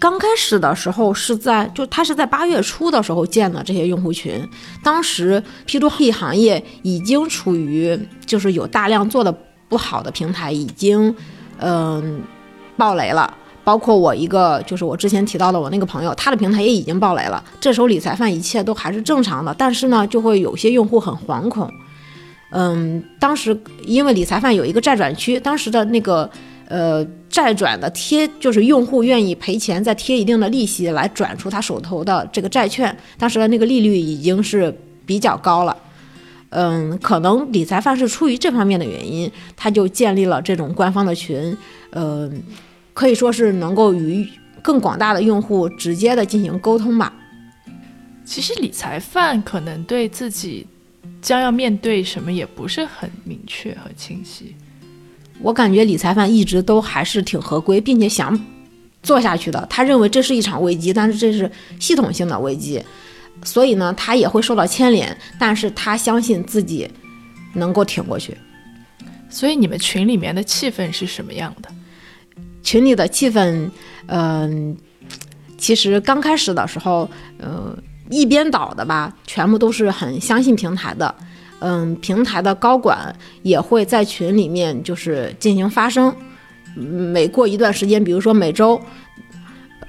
刚开始的时候是在就他是在八月初的时候建的这些用户群，当时 P2P 行业已经处于就是有大量做的。不好的平台已经，嗯，爆雷了。包括我一个，就是我之前提到的我那个朋友，他的平台也已经爆雷了。这时候理财范一切都还是正常的，但是呢，就会有些用户很惶恐。嗯，当时因为理财范有一个债转区，当时的那个呃债转的贴，就是用户愿意赔钱再贴一定的利息来转出他手头的这个债券，当时的那个利率已经是比较高了。嗯，可能理财范是出于这方面的原因，他就建立了这种官方的群，嗯，可以说是能够与更广大的用户直接的进行沟通吧。其实理财范可能对自己将要面对什么也不是很明确和清晰。我感觉理财范一直都还是挺合规，并且想做下去的。他认为这是一场危机，但是这是系统性的危机。所以呢，他也会受到牵连，但是他相信自己能够挺过去。所以你们群里面的气氛是什么样的？群里的气氛，嗯，其实刚开始的时候，呃，一边倒的吧，全部都是很相信平台的。嗯，平台的高管也会在群里面就是进行发声，每过一段时间，比如说每周，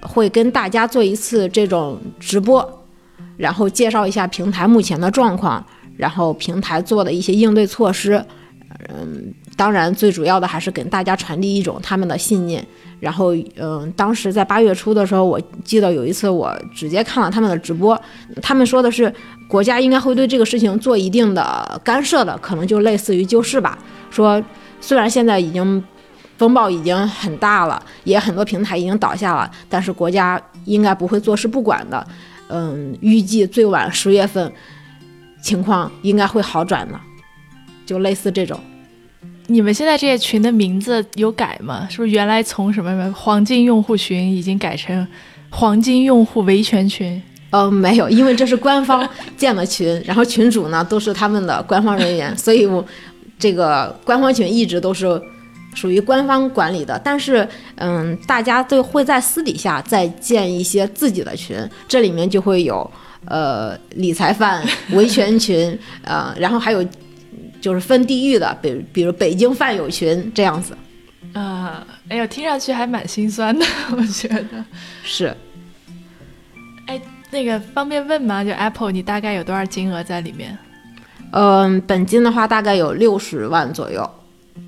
会跟大家做一次这种直播。然后介绍一下平台目前的状况，然后平台做的一些应对措施，嗯，当然最主要的还是给大家传递一种他们的信念。然后，嗯，当时在八月初的时候，我记得有一次我直接看了他们的直播，他们说的是国家应该会对这个事情做一定的干涉的，可能就类似于救市吧。说虽然现在已经风暴已经很大了，也很多平台已经倒下了，但是国家应该不会坐视不管的。嗯，预计最晚十月份，情况应该会好转的，就类似这种。你们现在这些群的名字有改吗？是不是原来从什么什么黄金用户群已经改成黄金用户维权群？呃，没有，因为这是官方建的群，然后群主呢都是他们的官方人员，所以我这个官方群一直都是。属于官方管理的，但是，嗯，大家都会在私底下再建一些自己的群，这里面就会有，呃，理财范、维权群，呃，然后还有就是分地域的，比比如北京饭友群这样子。啊，哎呦，听上去还蛮心酸的，我觉得是。哎，那个方便问吗？就 Apple，你大概有多少金额在里面？嗯，本金的话大概有六十万左右。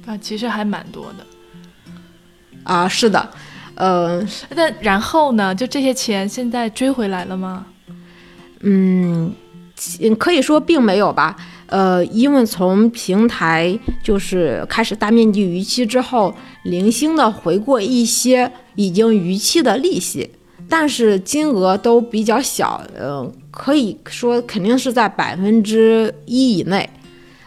啊，其实还蛮多的，啊，是的，嗯，那然后呢？就这些钱现在追回来了吗？嗯，可以说并没有吧。呃，因为从平台就是开始大面积逾期之后，零星的回过一些已经逾期的利息，但是金额都比较小，嗯，可以说肯定是在百分之一以内。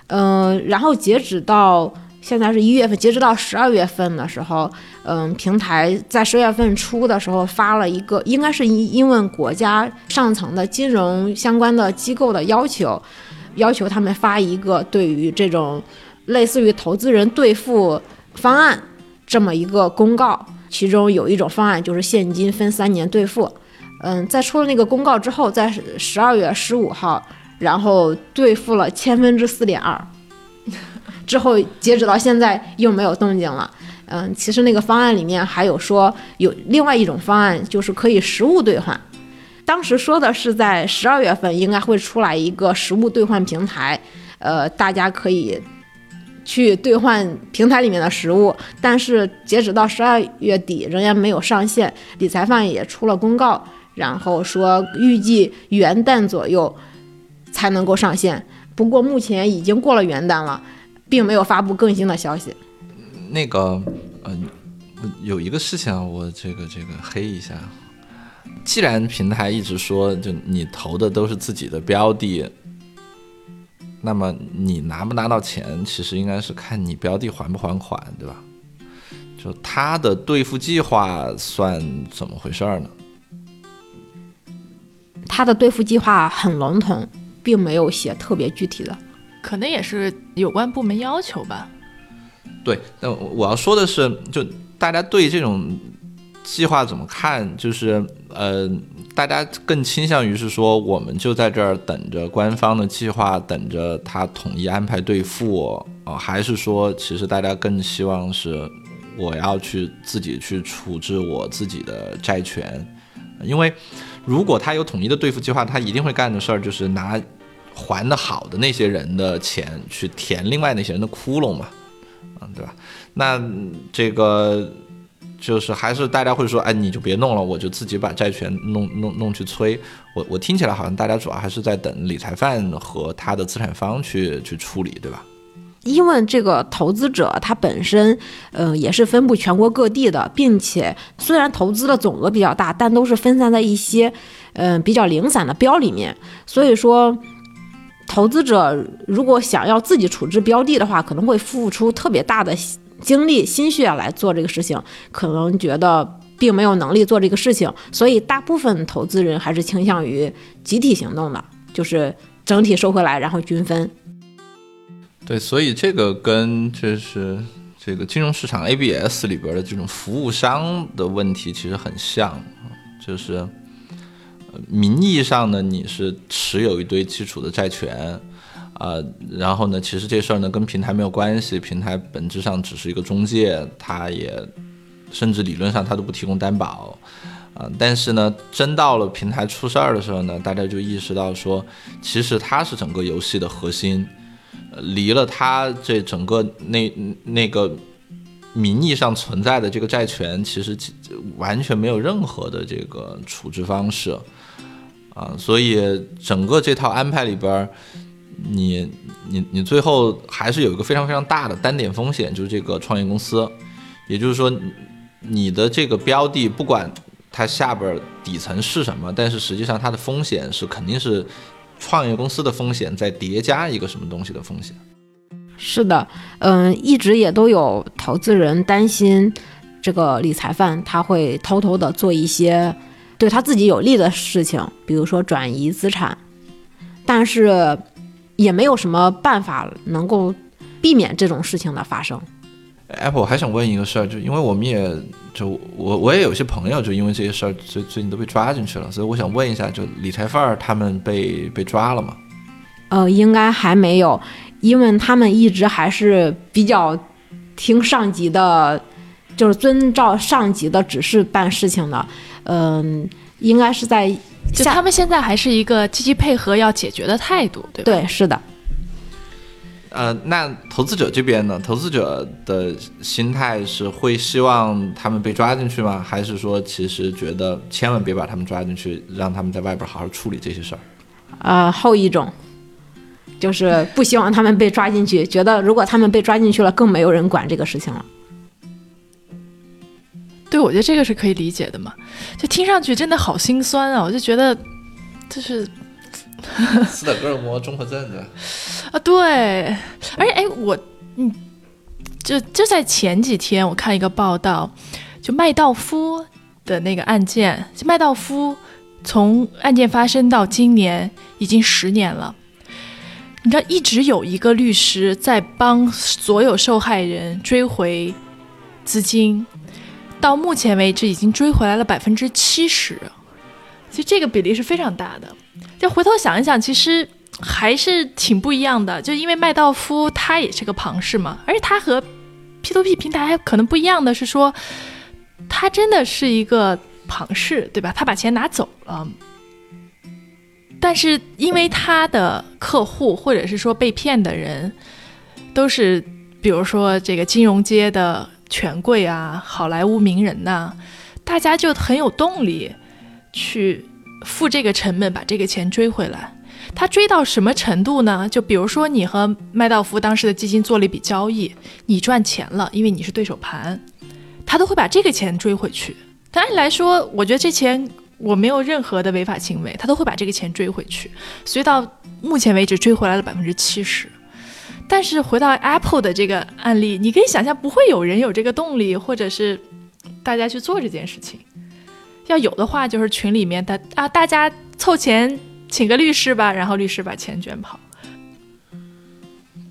嗯，然后截止到。现在是一月份，截止到十二月份的时候，嗯，平台在十月份初的时候发了一个，应该是因因为国家上层的金融相关的机构的要求，要求他们发一个对于这种类似于投资人兑付方案这么一个公告，其中有一种方案就是现金分三年兑付，嗯，在出了那个公告之后，在十二月十五号，然后兑付了千分之四点二。之后截止到现在又没有动静了，嗯，其实那个方案里面还有说有另外一种方案，就是可以实物兑换，当时说的是在十二月份应该会出来一个实物兑换平台，呃，大家可以去兑换平台里面的实物，但是截止到十二月底仍然没有上线。理财范也出了公告，然后说预计元旦左右才能够上线。不过目前已经过了元旦了，并没有发布更新的消息。那个，嗯、有一个事情啊，我这个这个黑一下。既然平台一直说，就你投的都是自己的标的，那么你拿不拿到钱，其实应该是看你标的还不还款，对吧？就他的兑付计划算怎么回事儿呢？他的兑付计划很笼统，并没有写特别具体的。可能也是有关部门要求吧。对，但我要说的是，就大家对这种计划怎么看？就是呃，大家更倾向于是说，我们就在这儿等着官方的计划，等着他统一安排兑付啊、还是说，其实大家更希望是我要去自己去处置我自己的债权？因为如果他有统一的兑付计划，他一定会干的事儿就是拿还的好的那些人的钱去填另外那些人的窟窿嘛。嗯，对吧？那这个就是还是大家会说，哎，你就别弄了，我就自己把债权弄弄弄去催。我我听起来好像大家主要还是在等理财犯和他的资产方去去处理，对吧？因为这个投资者他本身，呃，也是分布全国各地的，并且虽然投资的总额比较大，但都是分散在一些，嗯、比较零散的标里面。所以说，投资者如果想要自己处置标的的话，可能会付出特别大的精力、心血来做这个事情，可能觉得并没有能力做这个事情，所以大部分投资人还是倾向于集体行动的，就是整体收回来，然后均分。对，所以这个跟就是这个金融市场 ABS 里边的这种服务商的问题其实很像，就是名义上呢你是持有一堆基础的债权，呃、然后呢，其实这事儿呢跟平台没有关系，平台本质上只是一个中介，它也甚至理论上它都不提供担保。啊、但是呢，真到了平台出事儿的时候呢，大家就意识到说，其实它是整个游戏的核心，呃离了它这整个那那个名义上存在的这个债权，其实完全没有任何的这个处置方式啊，所以整个这套安排里边儿，你你你最后还是有一个非常非常大的单点风险，就是这个创业公司，也就是说，你的这个标的不管它下边底层是什么，但是实际上它的风险是肯定是创业公司的风险再叠加一个什么东西的风险。是的，嗯，一直也都有投资人担心这个理财犯他会偷偷的做一些对他自己有利的事情，比如说转移资产，但是也没有什么办法能够避免这种事情的发生。Apple 我还想问一个事儿，就因为我们也就我我也有些朋友就因为这些事儿最最近都被抓进去了，所以我想问一下，就理财范儿他们被被抓了吗？呃，应该还没有，因为他们一直还是比较听上级的，就是遵照上级的指示办事情的。嗯、应该是在就他们现在还是一个积极配合要解决的态度，对吧？对，是的。呃，那投资者这边呢？投资者的心态是会希望他们被抓进去吗？还是说其实觉得千万别把他们抓进去，让他们在外边好好处理这些事儿？呃，后一种，就是不希望他们被抓进去，觉得如果他们被抓进去了，更没有人管这个事情了。对，我觉得这个是可以理解的嘛。就听上去真的好心酸啊！我就觉得，就是 斯德哥尔摩综合症的。啊，对，而且哎，我嗯，就就在前几天，我看一个报道，就麦道夫的那个案件，就麦道夫从案件发生到今年已经十年了。你知道，一直有一个律师在帮所有受害人追回资金，到目前为止已经追回来了百分之七十，其实这个比例是非常大的。就回头想一想，其实还是挺不一样的。就因为麦道夫他也是个庞氏嘛，而且他和 P to P 平台可能不一样的是说，他真的是一个庞氏，对吧？他把钱拿走了，但是因为他的客户或者是说被骗的人，都是比如说这个金融街的权贵啊、好莱坞名人呐、大家就很有动力去付这个成本把这个钱追回来。他追到什么程度呢？就比如说你和麦道夫当时的基金做了一笔交易，你赚钱了，因为你是对手盘，他都会把这个钱追回去。但按理来说，我觉得这钱我没有任何的违法行为，他都会把这个钱追回去。所以到目前为止追回来了百分之七十。但是回到 Apple 的这个案例，你可以想象，不会有人有这个动力，或者是大家去做这件事情。要有的话，就是群里面的啊，大家凑钱请个律师吧，然后律师把钱卷跑。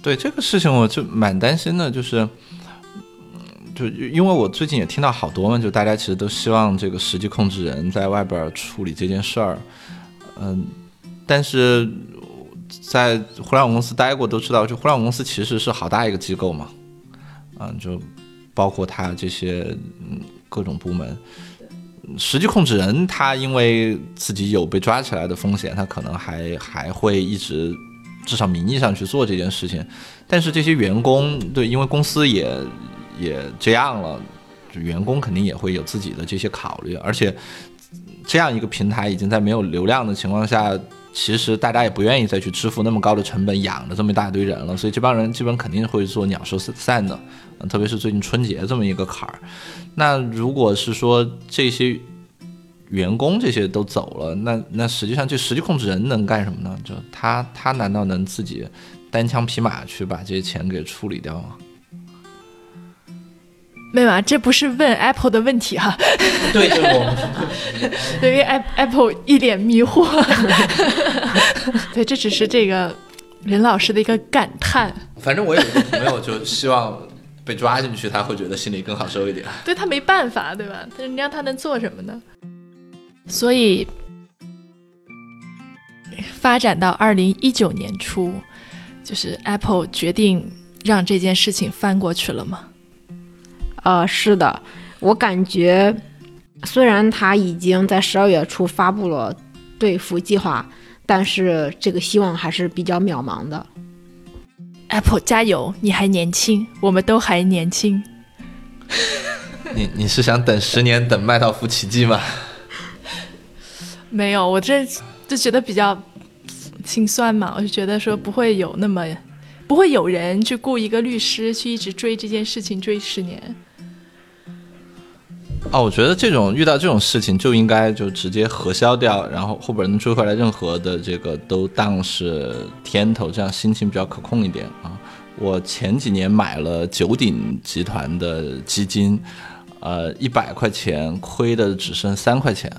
对这个事情，我就蛮担心的，就是，就因为我最近也听到好多嘛，就大家其实都希望这个实际控制人在外边处理这件事儿，嗯，但是在互联网公司待过都知道，就互联网公司其实是好大一个机构嘛，嗯，就包括它这些嗯各种部门。实际控制人他因为自己有被抓起来的风险，他可能还还会一直至少名义上去做这件事情，但是这些员工对，因为公司也也这样了，就员工肯定也会有自己的这些考虑，而且这样一个平台已经在没有流量的情况下，其实大家也不愿意再去支付那么高的成本养了这么一大堆人了，所以这帮人基本肯定会做鸟兽散的，特别是最近春节这么一个坎儿。那如果是说这些员工这些都走了，那那实际上这实际控制人能干什么呢？就他他难道能自己单枪匹马去把这些钱给处理掉吗？没有啊，这不是问 Apple 的问题哈、对，就是我们 对，因为 App- Apple 一脸迷惑。对，这只是这个任老师的一个感叹。反正我有一个朋友就希望被抓进去，他会觉得心里更好受一点。对他没办法，对吧？但是你让他能做什么呢？所以发展到二零一九年初，就是 Apple 决定让这件事情翻过去了吗？呃，是的，我感觉虽然他已经在十二月初发布了对付计划，但是这个希望还是比较渺茫的。Apple 加油，你还年轻，我们都还年轻。你你是想等十年等麦道夫奇迹吗？没有，我这就觉得比较心酸嘛，我就觉得说不会有那么，不会有人去雇一个律师去一直追这件事情追十年。哦，我觉得这种遇到这种事情就应该就直接核销掉，然后后边能追回来任何的这个都当是天头，这样心情比较可控一点啊。我前几年买了九鼎集团的基金，呃，一百块钱亏的只剩三块钱。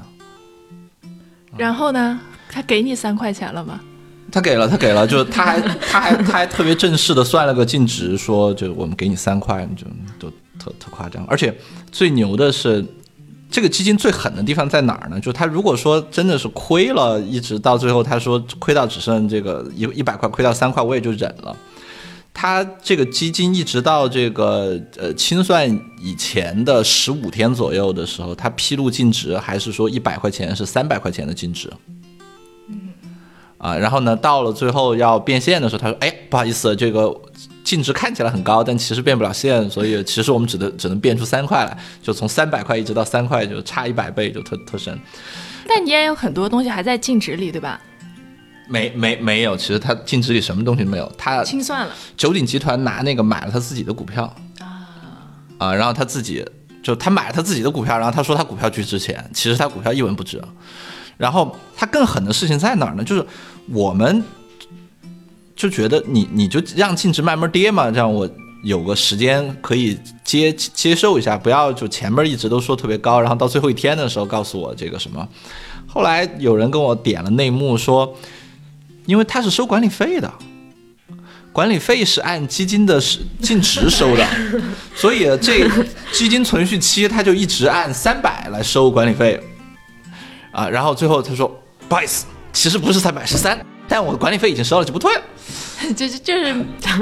然后呢，他给你三块钱了吗？他给了，他给了，就他还他还他还特别正式的算了个净值，说就我们给你三块，就都特特夸张。而且最牛的是，这个基金最狠的地方在哪儿呢？就他如果说真的是亏了，一直到最后他说亏到只剩这个一一百块，亏到三块，我也就忍了。他这个基金一直到这个呃清算以前的十五天左右的时候，他披露净值还是说一百块钱是三百块钱的净值。啊，然后呢，到了最后要变现的时候，他说：“哎，不好意思，这个净值看起来很高，但其实变不了现，所以其实我们只能只能变出三块来，就从三百块一直到三块，就差一百倍，就特特深。但你也有很多东西还在净值里，对吧？没没没有，其实它净值里什么东西都没有，它清算了。九鼎集团拿那个买了他自己的股票啊，然后他自己就他买了他自己的股票，然后他说他股票巨值钱，其实他股票一文不值。然后他更狠的事情在哪儿呢？就是我们就觉得你你就让净值慢慢跌嘛，这样我有个时间可以接接受一下，不要就前面一直都说特别高，然后到最后一天的时候告诉我这个什么。后来有人跟我点了内幕说，因为他是收管理费的。管理费是按基金的净值收的，所以这基金存续期他就一直按三百来收管理费，啊，然后最后他说不好意思，其实不是三百是三，但我管理费已经收了就不退了。就是就是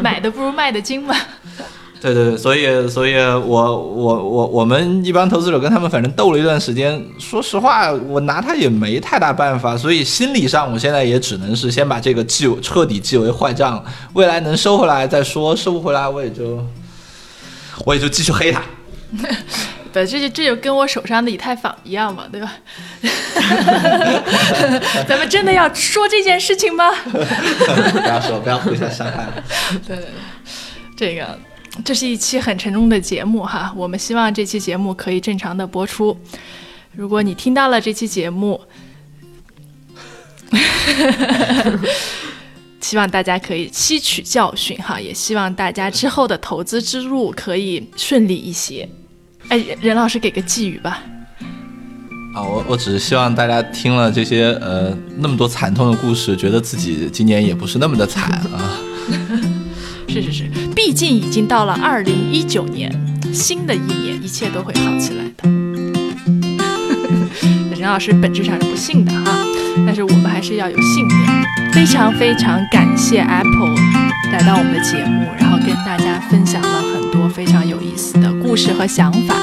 买的不如卖的精嘛。对对对，所以所以我我我我们一般投资者跟他们反正斗了一段时间，说实话，我拿他也没太大办法，所以心理上我现在也只能是先把这个记彻底记为坏账，未来能收回来再说，收不回来我也就我也就继续黑他。不，这就这就跟我手上的以太坊一样嘛，对吧？咱们真的要说这件事情吗？不要说，不要互相伤害。对 对对，这个这是一期很沉重的节目哈，我们希望这期节目可以正常的播出。如果你听到了这期节目，希望大家可以吸取教训哈，也希望大家之后的投资之路可以顺利一些。哎，任任老师给个寄语吧。啊，我我只是希望大家听了这些呃那么多惨痛的故事，觉得自己今年也不是那么的惨啊。是是是，毕竟已经到了二零一九年，新的一年一切都会好起来的。任老师本质上是不信的哈，但是我们还是要有信念。非常非常感谢 Apple 来到我们的节目，然后跟大家分享了很多非常有意思的故事和想法。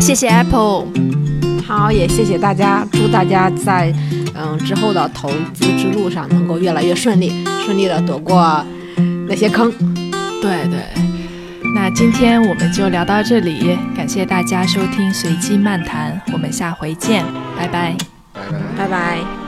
谢谢 Apple。好，也谢谢大家，祝大家在嗯之后的投资之路上能够越来越顺利，顺利的躲过那些坑。对对，那今天我们就聊到这里，感谢大家收听随机漫谈，我们下回见，拜拜。拜拜。拜拜。